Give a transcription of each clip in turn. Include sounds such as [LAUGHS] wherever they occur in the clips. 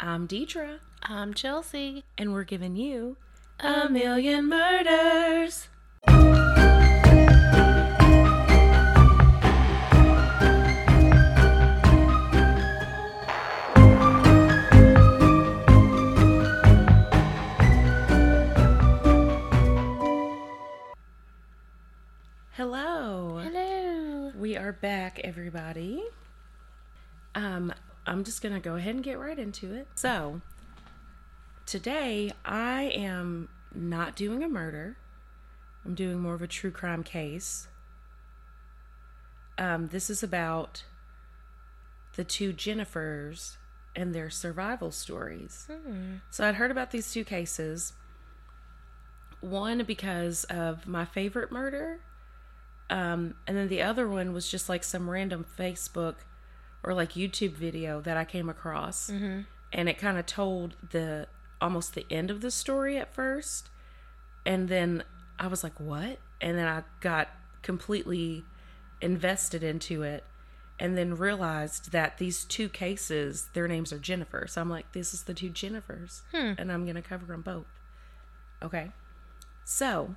I'm Deidra, I'm Chelsea. and we're giving you A million murders. Hello. Hello. We are back, everybody. Um, I'm just gonna go ahead and get right into it. So, today I am not doing a murder. I'm doing more of a true crime case. Um, this is about the two Jennifers and their survival stories. So I'd heard about these two cases. One because of my favorite murder, um, and then the other one was just like some random Facebook or like YouTube video that I came across, mm-hmm. and it kind of told the almost the end of the story at first, and then I was like, "What?" And then I got completely invested into it, and then realized that these two cases, their names are Jennifer. So I'm like, "This is the two Jennifers," hmm. and I'm gonna cover them both. Okay, so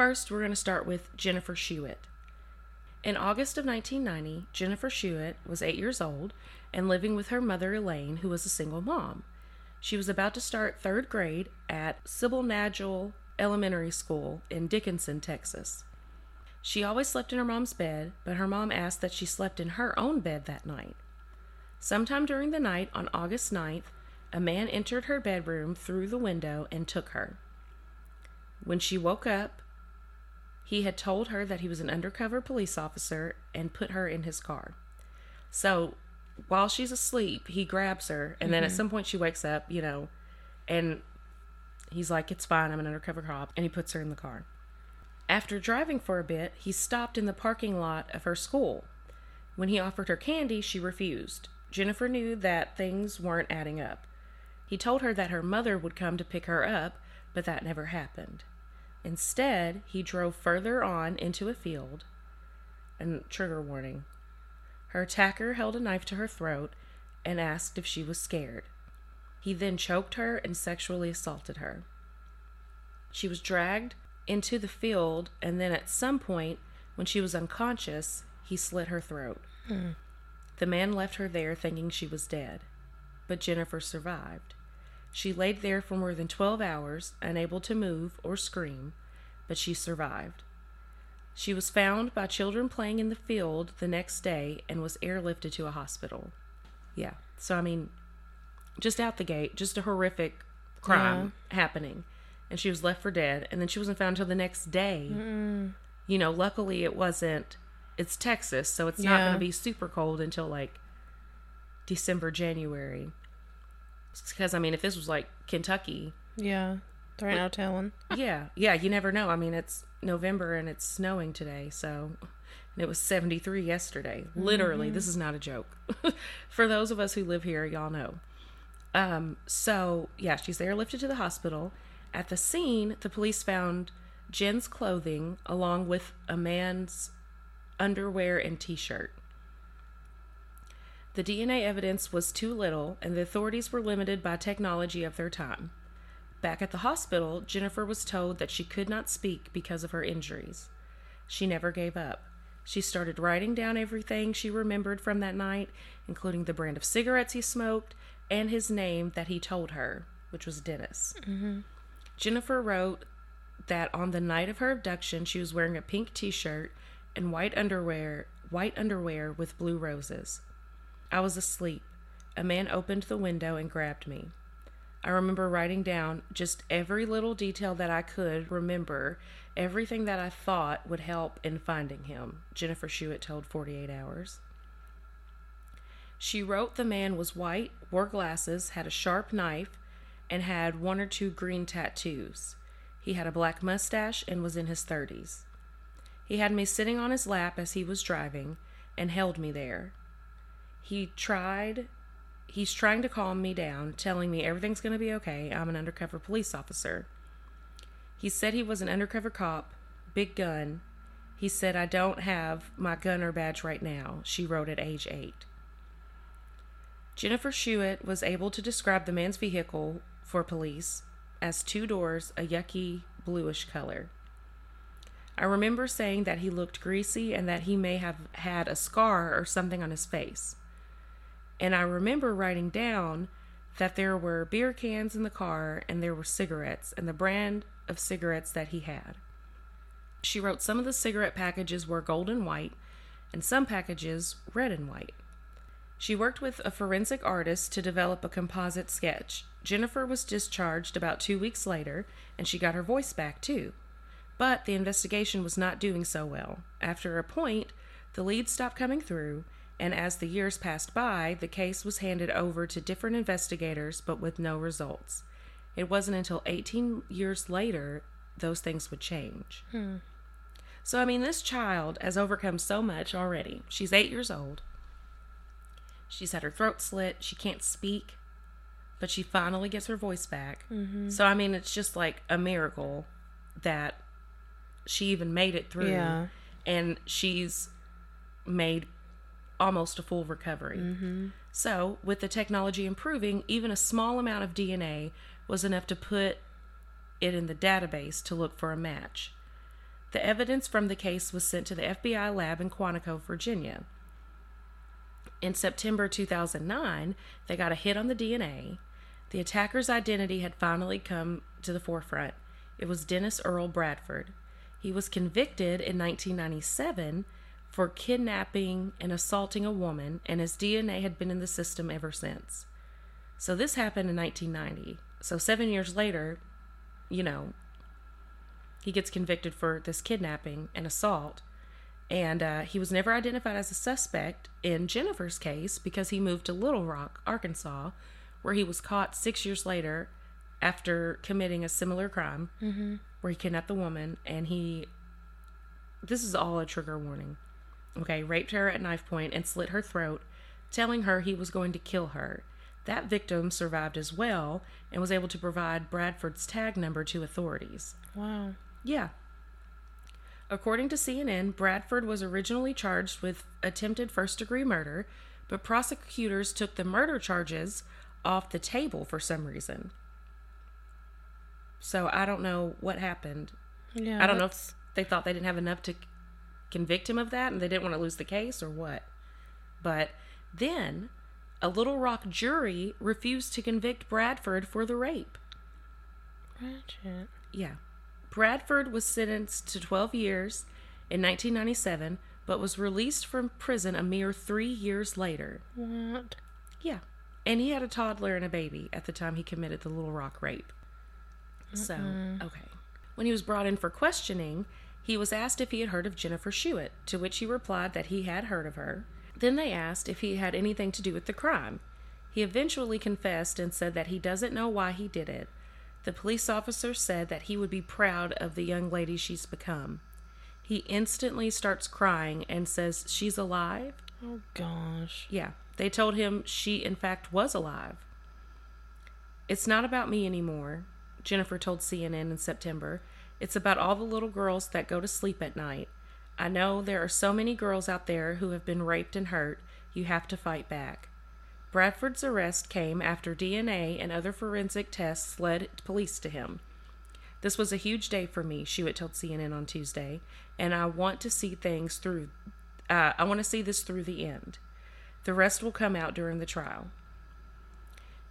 First, we're going to start with Jennifer Schuett. In August of 1990, Jennifer Schuett was eight years old and living with her mother Elaine, who was a single mom. She was about to start third grade at Sybil Nagel Elementary School in Dickinson, Texas. She always slept in her mom's bed, but her mom asked that she slept in her own bed that night. Sometime during the night on August 9th, a man entered her bedroom through the window and took her. When she woke up, he had told her that he was an undercover police officer and put her in his car. So while she's asleep, he grabs her, and then at mm-hmm. some point she wakes up, you know, and he's like, It's fine, I'm an undercover cop, and he puts her in the car. After driving for a bit, he stopped in the parking lot of her school. When he offered her candy, she refused. Jennifer knew that things weren't adding up. He told her that her mother would come to pick her up, but that never happened. Instead, he drove further on into a field. And trigger warning. Her attacker held a knife to her throat and asked if she was scared. He then choked her and sexually assaulted her. She was dragged into the field, and then at some point, when she was unconscious, he slit her throat. Hmm. The man left her there thinking she was dead, but Jennifer survived. She laid there for more than 12 hours, unable to move or scream, but she survived. She was found by children playing in the field the next day and was airlifted to a hospital. Yeah, so I mean, just out the gate, just a horrific crime happening. And she was left for dead, and then she wasn't found until the next day. You know, luckily it wasn't, it's Texas, so it's not going to be super cold until like December, January. Because, I mean, if this was like Kentucky, Yeah. There ain't no telling. yeah, yeah, you never know. I mean, it's November and it's snowing today, so and it was 73 yesterday. Literally, this is not a joke. [LAUGHS] For those of us who live here, y'all know. Um, so yeah, she's there lifted to the hospital. At the scene, the police found Jen's clothing along with a man's underwear and t-shirt. The DNA evidence was too little, and the authorities were limited by technology of their time. Back at the hospital, Jennifer was told that she could not speak because of her injuries. She never gave up. She started writing down everything she remembered from that night, including the brand of cigarettes he smoked and his name that he told her, which was Dennis. Mm-hmm. Jennifer wrote that on the night of her abduction, she was wearing a pink t-shirt and white underwear, white underwear with blue roses. I was asleep. A man opened the window and grabbed me. I remember writing down just every little detail that I could remember, everything that I thought would help in finding him, Jennifer Schuett told 48 Hours. She wrote the man was white, wore glasses, had a sharp knife, and had one or two green tattoos. He had a black mustache and was in his 30s. He had me sitting on his lap as he was driving and held me there. He tried he's trying to calm me down, telling me everything's going to be okay. I'm an undercover police officer. He said he was an undercover cop, big gun. He said, I don't have my gunner badge right now, she wrote at age eight. Jennifer Schuett was able to describe the man's vehicle for police as two doors, a yucky bluish color. I remember saying that he looked greasy and that he may have had a scar or something on his face. And I remember writing down that there were beer cans in the car and there were cigarettes and the brand of cigarettes that he had. She wrote some of the cigarette packages were gold and white and some packages red and white. She worked with a forensic artist to develop a composite sketch. Jennifer was discharged about two weeks later, and she got her voice back too. But the investigation was not doing so well. After a point, the leads stopped coming through, and as the years passed by, the case was handed over to different investigators, but with no results. It wasn't until 18 years later those things would change. Hmm. So, I mean, this child has overcome so much already. She's eight years old. She's had her throat slit. She can't speak, but she finally gets her voice back. Mm-hmm. So, I mean, it's just like a miracle that she even made it through. Yeah. And she's made almost a full recovery. Mm-hmm. So, with the technology improving, even a small amount of DNA was enough to put it in the database to look for a match. The evidence from the case was sent to the FBI lab in Quantico, Virginia. In September 2009, they got a hit on the DNA. The attacker's identity had finally come to the forefront. It was Dennis Earl Bradford. He was convicted in 1997 for kidnapping and assaulting a woman, and his DNA had been in the system ever since. So this happened in 1990. So seven years later, you know, he gets convicted for this kidnapping and assault. And uh, he was never identified as a suspect in Jennifer's case because he moved to Little Rock, Arkansas, where he was caught six years later after committing a similar crime where he kidnapped the woman and he. This is all a trigger warning. Okay, raped her at knife point and slit her throat, telling her he was going to kill her. That victim survived as well and was able to provide Bradford's tag number to authorities. Wow. Yeah. According to CNN, Bradford was originally charged with attempted first degree murder, but prosecutors took the murder charges off the table for some reason. So I don't know what happened. Yeah. I don't know if they thought they didn't have enough to convict him of that and they didn't want to lose the case or what. But then a Little Rock jury refused to convict Bradford for the rape. Ratchet. Yeah. Bradford was sentenced to 12 years in 1997, but was released from prison a mere three years later. What? Yeah. And he had a toddler and a baby at the time he committed the Little Rock rape. So, okay. When he was brought in for questioning, he was asked if he had heard of Jennifer Schuett, to which he replied that he had heard of her. Then they asked if he had anything to do with the crime. He eventually confessed and said that he doesn't know why he did it. The police officer said that he would be proud of the young lady she's become. He instantly starts crying and says she's alive Oh gosh. yeah, they told him she, in fact, was alive. It's not about me anymore, Jennifer told CNN in September. It's about all the little girls that go to sleep at night. I know there are so many girls out there who have been raped and hurt. You have to fight back. Bradford's arrest came after DNA and other forensic tests led police to him. This was a huge day for me, Schuett told CNN on Tuesday, and I want to see things through. Uh, I want to see this through the end. The rest will come out during the trial.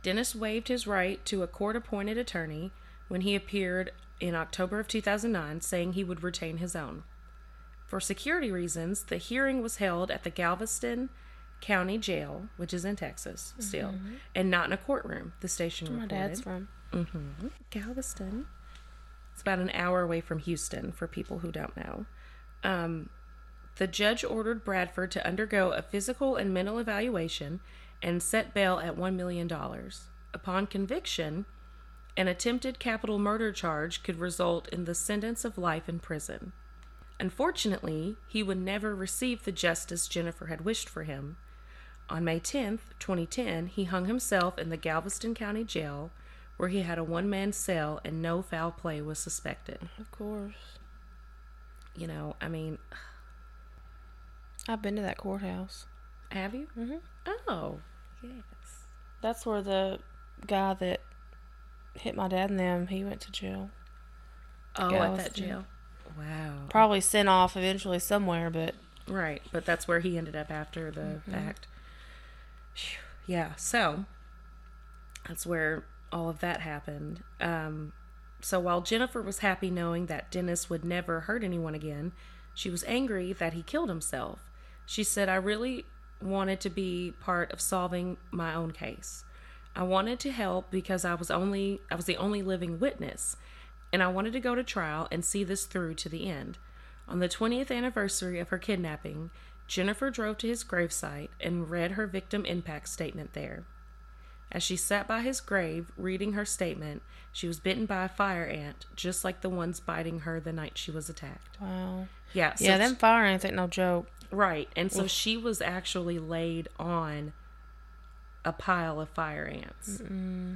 Dennis waived his right to a court appointed attorney when he appeared in October of 2009, saying he would retain his own. For security reasons, the hearing was held at the Galveston County Jail, which is in Texas still, and not in a courtroom, the station My reported. dad's from. Mm-hmm. Galveston. It's about an hour away from Houston for people who don't know. Um, the judge ordered Bradford to undergo a physical and mental evaluation and set bail at $1 million. Upon conviction, an attempted capital murder charge could result in the sentence of life in prison. Unfortunately, he would never receive the justice Jennifer had wished for him. On May 10th, 2010, he hung himself in the Galveston County Jail, where he had a one man cell and no foul play was suspected. Of course. You know, I mean, I've been to that courthouse. have you? Mm-hmm. Oh, yes. That's where the guy that hit my dad and them, he went to jail. Oh, at that jail. Wow. Probably sent off eventually somewhere, but Right, but that's where he ended up after the fact. Phew. Yeah, so that's where all of that happened. Um, so while Jennifer was happy knowing that Dennis would never hurt anyone again, she was angry that he killed himself. She said, I really wanted to be part of solving my own case. I wanted to help because I was only I was the only living witness, and I wanted to go to trial and see this through to the end. On the 20th anniversary of her kidnapping, Jennifer drove to his gravesite and read her victim impact statement there. As she sat by his grave reading her statement, she was bitten by a fire ant, just like the ones biting her the night she was attacked. wow. Yeah, so yeah, them fire ants ain't no joke. Right. And so she was actually laid on a pile of fire ants.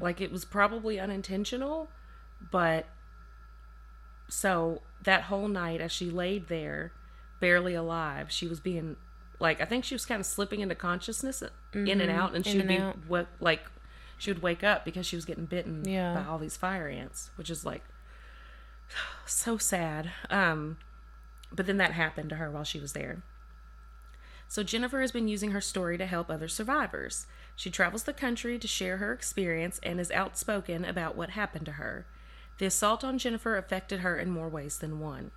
Like it was probably unintentional, but so that whole night as she laid there, barely alive, she was being like I think she was kind of slipping into consciousness in and out and she would be like she would wake up because she was getting bitten Yeah. by all these fire ants, which is like [SIGHS] so sad. Um but then that happened to her while she was there. So Jennifer has been using her story to help other survivors. She travels the country to share her experience and is outspoken about what happened to her. The assault on Jennifer affected her in more ways than one.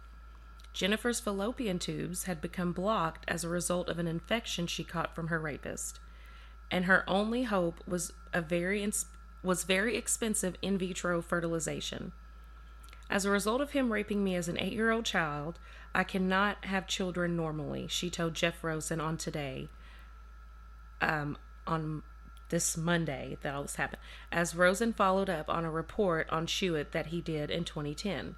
Jennifer's fallopian tubes had become blocked as a result of an infection she caught from her rapist, and her only hope was a very ins- was very expensive in vitro fertilization. As a result of him raping me as an eight year old child, I cannot have children normally, she told Jeff Rossen on today, um, on this Monday that all this happened, as Rossen followed up on a report on Schuett that he did in 2010.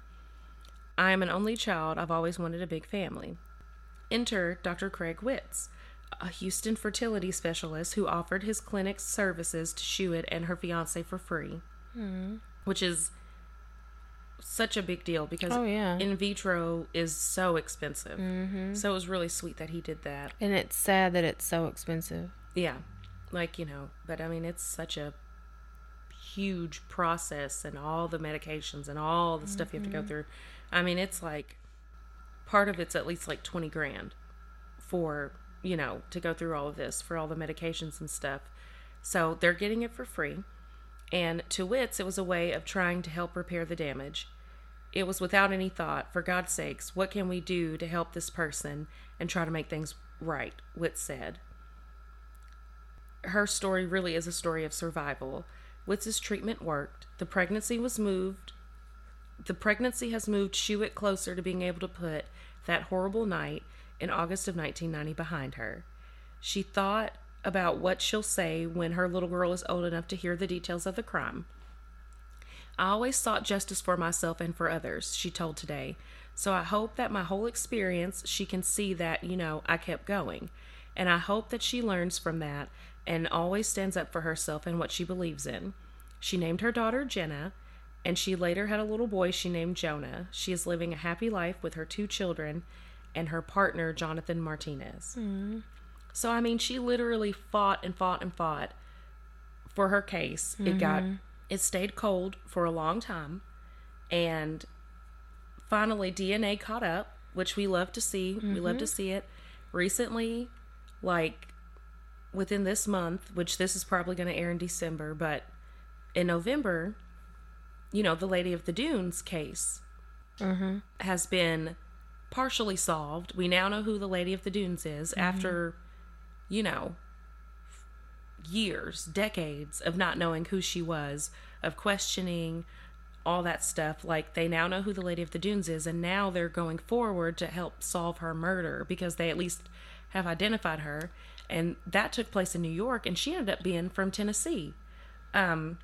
I am an only child. I've always wanted a big family. Enter Dr. Craig Witz, a Houston fertility specialist who offered his clinic's services to Schuett and her fiance for free, which is such a big deal because Oh, yeah. in vitro is so expensive. Mm-hmm. So it was really sweet that he did that. And it's sad that it's so expensive. Yeah. Like, you know, but I mean, it's such a huge process and all the medications and all the stuff you have to go through. I mean, it's like part of it's at least like 20 grand for, you know, to go through all of this for all the medications and stuff. So they're getting it for free. And to Witz, it was a way of trying to help repair the damage. It was without any thought, for God's sakes, what can we do to help this person and try to make things right? Witz said her story really is a story of survival. Witz's treatment worked. The pregnancy was moved. The pregnancy has moved Schuett closer to being able to put that horrible night in August of 1990 behind her. She thought about what she'll say when her little girl is old enough to hear the details of the crime. I always sought justice for myself and for others, she told Today. So I hope that my whole experience, she can see that, you know, I kept going. And I hope that she learns from that and always stands up for herself and what she believes in. She named her daughter Jenna, and she later had a little boy she named Jonah. She is living a happy life with her two children and her partner, Jonathan Martinez. Mm-hmm. So, I mean, she literally fought and fought and fought for her case. It got, mm-hmm. it stayed cold for a long time. And finally, DNA caught up, which we love to see. We love to mm-hmm. see it. Recently, like within this month, which this is probably going to air in December, but in November, you know, the Lady of the Dunes case mm-hmm. has been partially solved. We now know who the Lady of the Dunes is after, you know, years, decades of not knowing who she was, of questioning all that stuff. Like they now know who the Lady of the Dunes is, and now they're going forward to help solve her murder because they at least have identified her. And that took place in New York, and she ended up being from Tennessee. Um,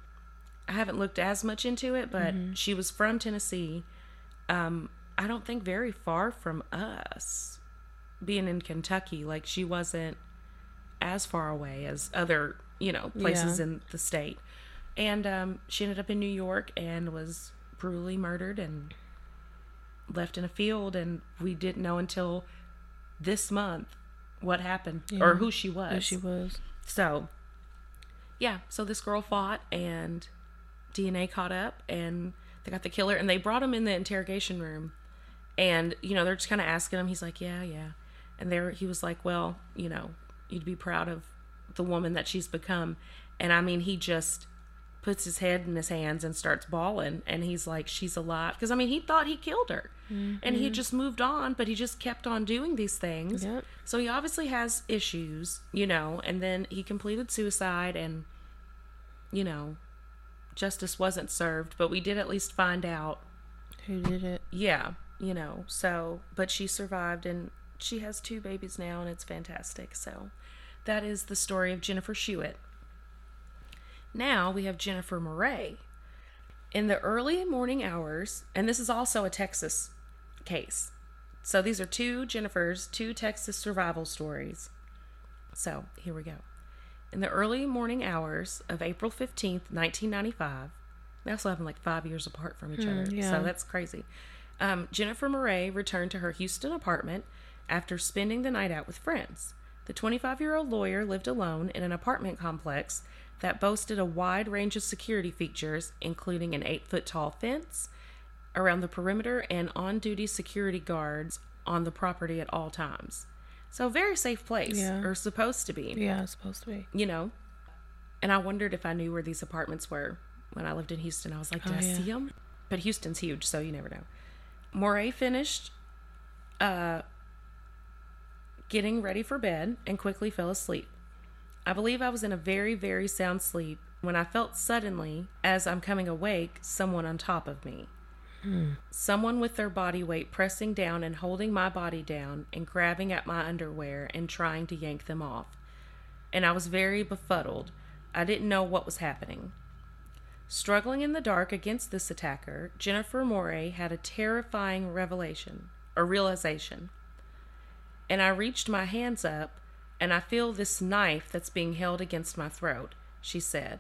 I haven't looked as much into it, but she was from Tennessee. Um, I don't think very far from us, being in Kentucky. Like she wasn't as far away as other, you know, places Yeah. in the state. And um, she ended up in New York and was brutally murdered and left in a field. And we didn't know until this month what happened or who she was. Who she was. So, yeah, so this girl fought and DNA caught up and they got the killer and they brought him in the interrogation room and you know they're just kind of asking him he's like yeah yeah and there he was like well you know you'd be proud of the woman that she's become. And i mean he just puts his head in his hands and starts bawling. And he's like she's alive. Because i mean he thought he killed her. And he mm-hmm. just moved on but he just kept on doing these things. Yep. so he obviously has issues you know and then he completed suicide and you know justice wasn't served but we did at least find out Who did it? yeah, you know, so, but she survived and she has two babies now and it's fantastic. So that is the story of Jennifer Schuett. Now we have Jennifer Morey. In the early morning hours, and this is also a Texas case. So these are two Jennifers, two Texas survival stories. So here we go. In the early morning hours of April 15th, 1995, they also have them like five years apart from each other. yeah. So that's crazy. Um, Jennifer Morey returned to her Houston apartment after spending the night out with friends. The 25 year old lawyer lived alone in an apartment complex that boasted a wide range of security features, including an 8 foot tall fence around the perimeter and on duty security guards on the property at all times. So, very safe place, Yeah. or supposed to be Yeah, supposed to be. you know. And I wondered if I knew where these apartments were when I lived in Houston. I was like, did Oh, I yeah. see them? But Houston's huge, so you never know. Morey finished uh, getting ready for bed and quickly fell asleep. I believe I was in a very, very sound sleep when I felt suddenly, as I'm coming awake, someone on top of me. Hmm. Someone with their body weight pressing down and holding my body down and grabbing at my underwear and trying to yank them off. And I was very befuddled. I didn't know what was happening. Struggling in the dark against this attacker, Jennifer Morey had a terrifying revelation, or realization. And I reached my hands up, and I feel this knife that's being held against my throat, she said.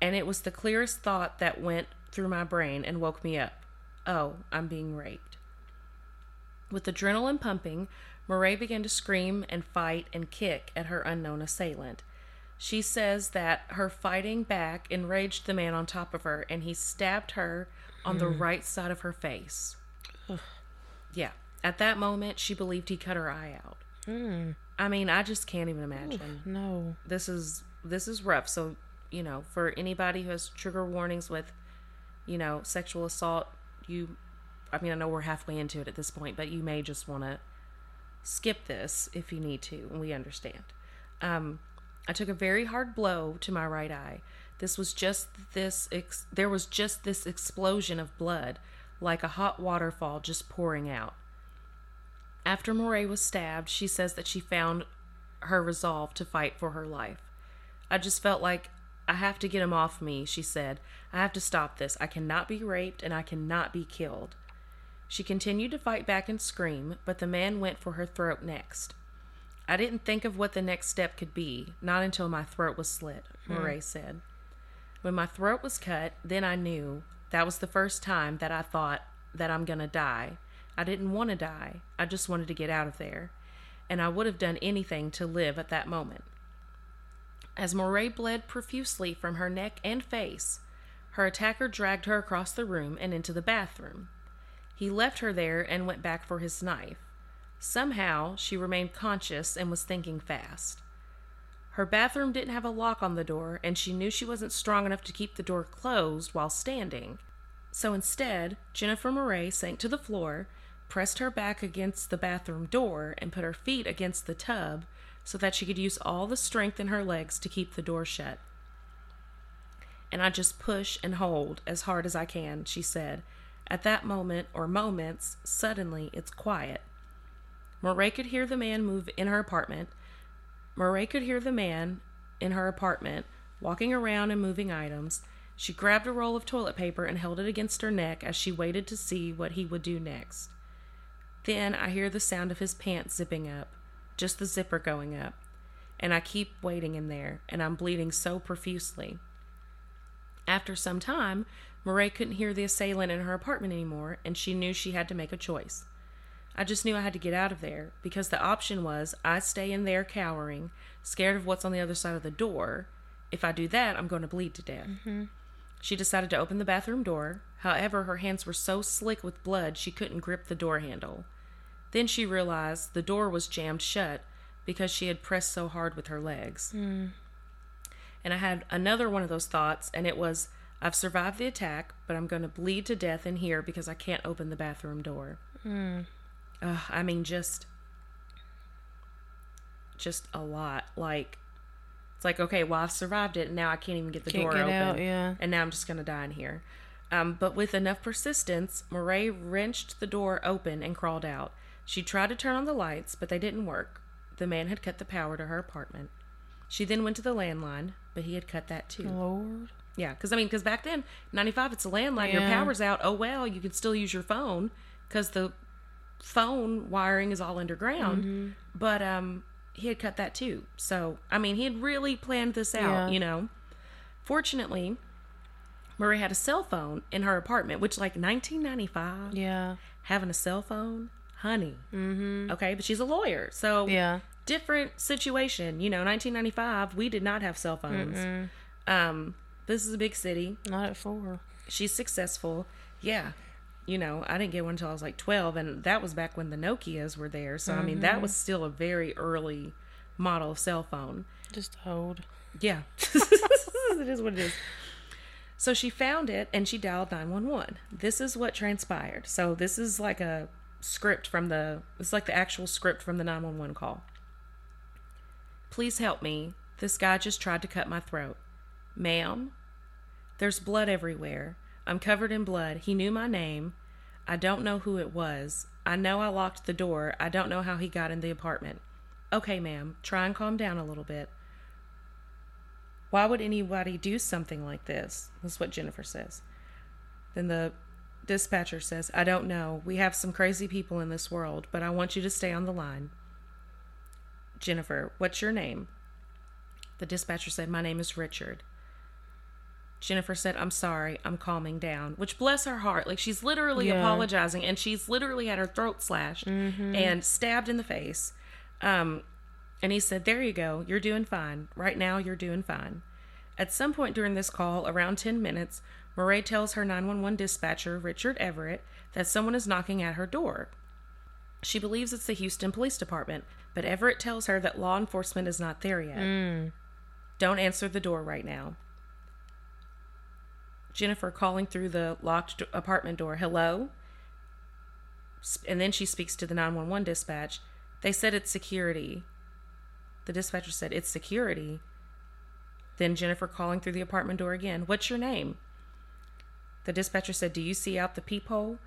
And it was the clearest thought that went through my brain and woke me up. Oh, I'm being raped. With adrenaline pumping, Morey began to scream and fight and kick at her unknown assailant. She says that her fighting back enraged the man on top of her and he stabbed her on the mm. right side of her face. Yeah. At that moment, she believed he cut her eye out. I mean, I just can't even imagine. No. this is this is rough. So you know for anybody who has trigger warnings with you know sexual assault you i mean i know we're halfway into it at this point but you may just want to skip this if you need to and we understand. Um i took a very hard blow to my right eye. This was just this ex- there was just this explosion of blood like a hot waterfall just pouring out after Morey was stabbed, she says that she found her resolve to fight for her life. I just felt like I have to get him off me, she said. I have to stop this. I cannot be raped and I cannot be killed. She continued to fight back and scream, but the man went for her throat next. I didn't think of what the next step could be, not until my throat was slit, hmm. Morey said. When my throat was cut, then I knew that was the first time that I thought that I'm going to die. I didn't want to die. I just wanted to get out of there. And I would have done anything to live at that moment. As Morey bled profusely from her neck and face, her attacker dragged her across the room and into the bathroom. He left her there and went back for his knife. Somehow, she remained conscious and was thinking fast. Her bathroom didn't have a lock on the door, and she knew she wasn't strong enough to keep the door closed while standing. So instead, Jennifer Morey sank to the floor, pressed her back against the bathroom door, and put her feet against the tub so that she could use all the strength in her legs to keep the door shut. And I just push and hold as hard as I can, she said. At that moment, or moments, suddenly it's quiet. Morey could hear the man move in her apartment. Morey could hear the man in her apartment walking around and moving items. She grabbed a roll of toilet paper and held it against her neck as she waited to see what he would do next. Then I hear the sound of his pants zipping up, just the zipper going up, and I keep waiting in there, and I'm bleeding so profusely. After some time, Morey couldn't hear the assailant in her apartment anymore, and she knew she had to make a choice. I just knew I had to get out of there because the option was I stay in there cowering, scared of what's on the other side of the door, If I do that, I'm going to bleed to death. Mm-hmm. She decided to open the bathroom door. However, her hands were so slick with blood she couldn't grip the door handle. Then she realized the door was jammed shut because she had pressed so hard with her legs. And I had another one of those thoughts, and it was I've survived the attack, but I'm going to bleed to death in here because I can't open the bathroom door. Ugh, I mean, just. Just a lot. Like, it's like, okay, well, I've survived it, and now I can't even get the Can't door get open. out, yeah. And now I'm just going to die in here. Um, but with enough persistence, Morey wrenched the door open and crawled out. She tried to turn on the lights, but they didn't work. The man had cut the power to her apartment. She then went to the landline, but he had cut that too. Lord. Yeah, because I mean, because back then, 95, it's a landline, your power's out. Oh, well, you can still use your phone because the phone wiring is all underground. Mm-hmm. But um, he had cut that too. So, I mean, he had really planned this out, Yeah. you know. Fortunately, Morey had a cell phone in her apartment, which, like, 1995, Yeah. having a cell phone, honey. Mm-hmm. Okay, but she's a lawyer. So, Yeah. different situation. You know, 1995, we did not have cell phones. Um, this is a big city. Not at four. She's successful. Yeah. You know, I didn't get one until I was like 12, and that was back when the Nokias were there. So, I mean, that was still a very early model of cell phone. Just hold. Yeah. [LAUGHS] it is what it is. So she found it and she dialed 911. This is what transpired. So this is like a script from the it's like the actual script from the 911 call. Please help me. This guy just tried to cut my throat. Ma'am, there's blood everywhere. I'm covered in blood. He knew my name. I don't know who it was. I know I locked the door. I don't know how he got in the apartment. Okay, ma'am, try and calm down a little bit. Why would anybody do something like this? That's what Jennifer says. Then the dispatcher says, I don't know. We have some crazy people in this world, but I want you to stay on the line. Jennifer, what's your name? The dispatcher said, My name is Richard. Jennifer said, I'm sorry, I'm calming down. Which, bless her heart, like she's literally Yeah. apologizing and she's literally had her throat slashed and stabbed in the face. Um, and he said, There you go, you're doing fine. Right now, you're doing fine. At some point during this call, around 10 minutes, Morey tells her 911 dispatcher, Richard Everett, that someone is knocking at her door. She believes it's the Houston Police Department, but Everett tells her that law enforcement is not there yet. Hmm. Don't answer the door right now. Jennifer calling through the locked apartment door, hello? And then she speaks to the 911 dispatch. They said it's security. The dispatcher said, It's security. Then Jennifer calling through the apartment door again, What's your name? The dispatcher said, Do you see out the peephole?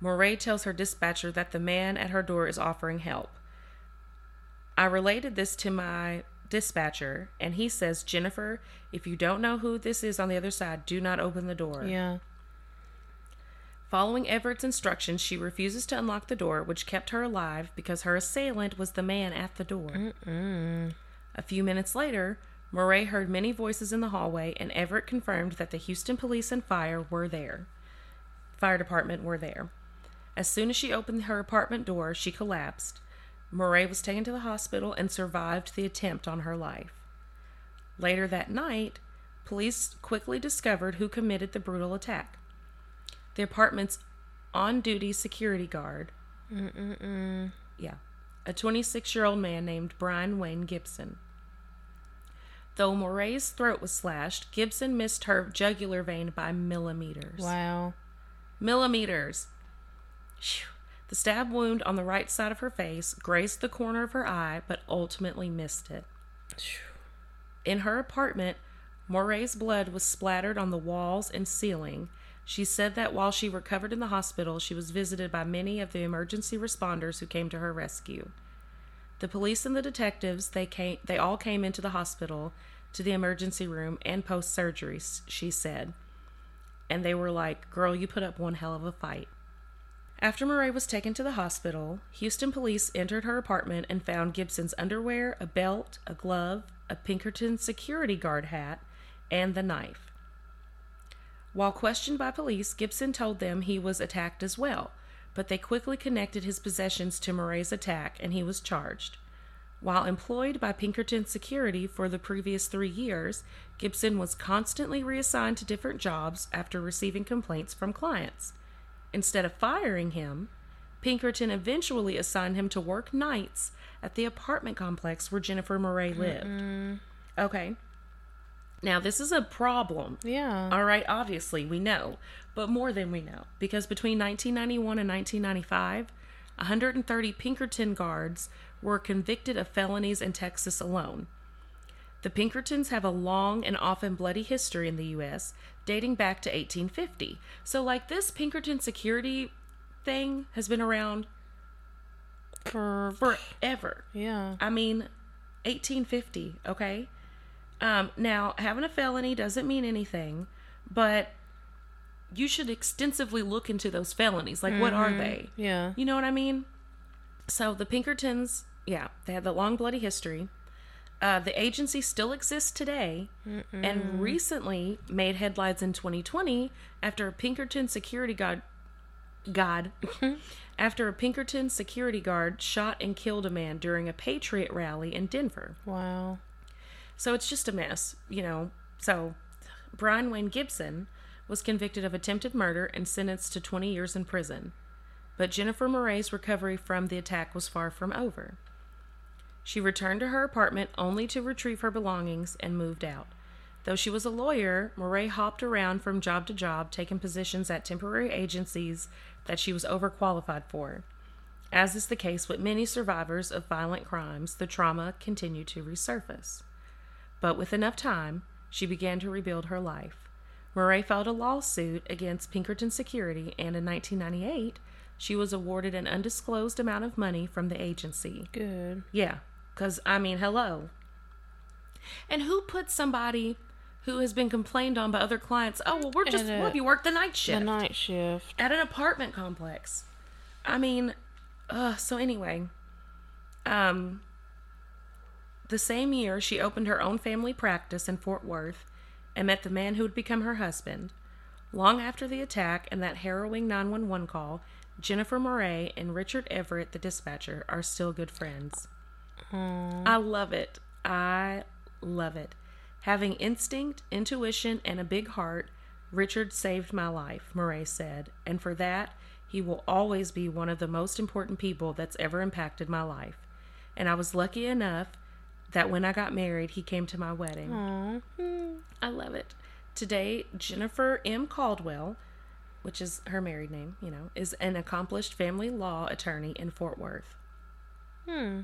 Morey tells her dispatcher that the man at her door is offering help. I related this to my dispatcher, and he says, Jennifer, if you don't know who this is on the other side, do not open the door. Yeah. Following Everett's instructions, she refuses to unlock the door, which kept her alive because her assailant was the man at the door. A few minutes later, Morey heard many voices in the hallway, and Everett confirmed that the Houston police and fire were there. Fire department were there. As soon as she opened her apartment door, she collapsed. Morey was taken to the hospital and survived the attempt on her life. Later that night, police quickly discovered who committed the brutal attack. The apartment's on duty security guard. Yeah. A 26 year old man named Brian Wayne Gibson. Though Morey's throat was slashed, Gibson missed her jugular vein by millimeters. Wow. Millimeters. Phew. The stab wound on the right side of her face grazed the corner of her eye, but ultimately missed it. In her apartment, Morey's blood was splattered on the walls and ceiling. She said that while she recovered in the hospital, she was visited by many of the emergency responders who came to her rescue. The police and the detectives, they came they all came into the hospital to the emergency room and post surgery, she said. And they were like, "Girl, you put up one hell of a fight." After Morey was taken to the hospital, Houston police entered her apartment and found Gibson's underwear, a belt, a glove, a Pinkerton security guard hat, and the knife. While questioned by police, Gibson told them he was attacked as well, but they quickly connected his possessions to Morey's attack and he was charged. While employed by Pinkerton Security for the previous three years, Gibson was constantly reassigned to different jobs after receiving complaints from clients. Instead of firing him, Pinkerton eventually assigned him to work nights at the apartment complex where Jennifer Morey lived. Okay. Now, this is a problem. Yeah. All right, obviously, we know, but more than we know. Because between 1991 and 1995, 130 Pinkerton guards were convicted of felonies in Texas alone. The Pinkertons have a long and often bloody history in the U.S., dating back to 1850. So, like, this Pinkerton security thing has been around For forever. yeah. I mean, 1850, okay? Um, now, having a felony doesn't mean anything, but you should extensively look into those felonies. Like, what are they? Yeah. You know what I mean? So, the Pinkertons, yeah, they had the long, bloody history. Uh, the agency still exists today and recently made headlines in 2020 after a Pinkerton security guard. God. [LAUGHS] after a Pinkerton security guard shot and killed a man during a Patriot rally in Denver. Wow. So it's just a mess, you know. So Brian Wayne Gibson was convicted of attempted murder and sentenced to 20 years in prison. But Jennifer Morey's recovery from the attack was far from over. She returned to her apartment only to retrieve her belongings and moved out. Though she was a lawyer, Morey hopped around from job to job, taking positions at temporary agencies that she was overqualified for. As is the case with many survivors of violent crimes, the trauma continued to resurface. But with enough time, she began to rebuild her life. Morey filed a lawsuit against Pinkerton Security, and in 1998, she was awarded an undisclosed amount of money from the agency. Good. Yeah, because, I mean, hello. And who put somebody who has been complained on by other clients, oh, well, we're just, well, you work the night shift The night shift. at an apartment complex. I mean, uh, so anyway, um, the same year she opened her own family practice in Fort Worth and met the man who would become her husband. Long after the attack and that harrowing 911 call, Jennifer Morey and Richard Everett, the dispatcher, are still good friends. I love it. I love it. Having instinct, intuition, and a big heart, Richard saved my life, Morey said, and for that, he will always be one of the most important people that's ever impacted my life. And I was lucky enough that when I got married, he came to my wedding. Aw. I love it. Today, Jennifer M. Caldwell, which is her married name, you know, is an accomplished family law attorney in Fort Worth. Hmm.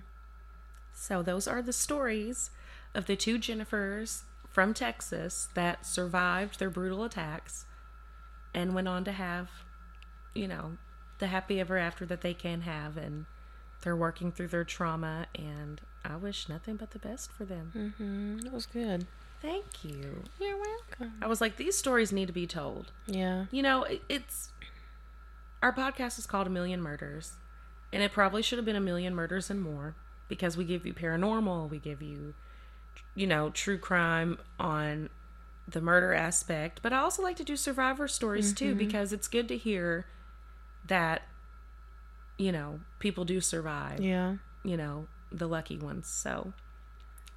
So, those are the stories of the two Jennifers from Texas that survived their brutal attacks and went on to have, you know, the happy ever after that they can have. And they're working through their trauma. And I wish nothing but the best for them. Mm-hmm. That was good. Thank you. You're welcome. I was like, these stories need to be told. Yeah. You know, it, it's our podcast is called A Million Murders, and it probably should have been A Million Murders and More because we give you paranormal, we give you, you know, true crime on the murder aspect, but I also like to do survivor stories too because it's good to hear that, you know, people do survive. Yeah. You know, the lucky ones. So,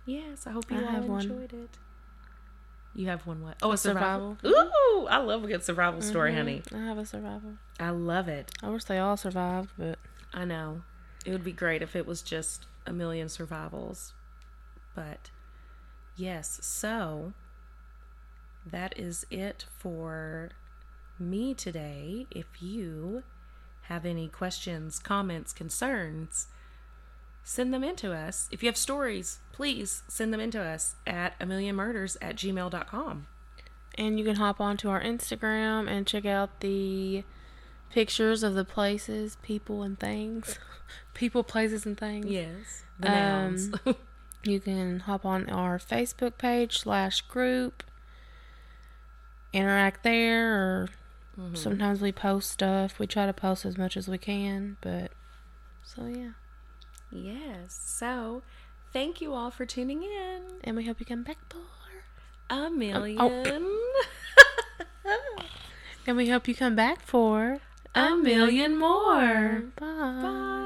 yes, I hope you I all have one. enjoyed it. You have one what? Oh, a, A survival. survival. Ooh, I love a good survival story, Mhm. honey. I have a survival. I love it. I wish they all survived, but I know. It would be great if it was just a million survivals. But yes, so that is it for me today. If you have any questions, comments, concerns, send them in to us. If you have stories, please send them in to us at a million murders at gmail.com. and you can hop onto our Instagram and check out the pictures of the places, people, and things. [LAUGHS] people, places, and things. Yes. The Um. [LAUGHS] You can hop on our Facebook page slash group, interact there, or Mm-hmm. sometimes we post stuff. We try to post as much as we can, but so yeah. Yes. So thank you all for tuning in. And we hope you come back for. A oh, oh. million. [LAUGHS] And we hope you come back for A million more. Bye. Bye.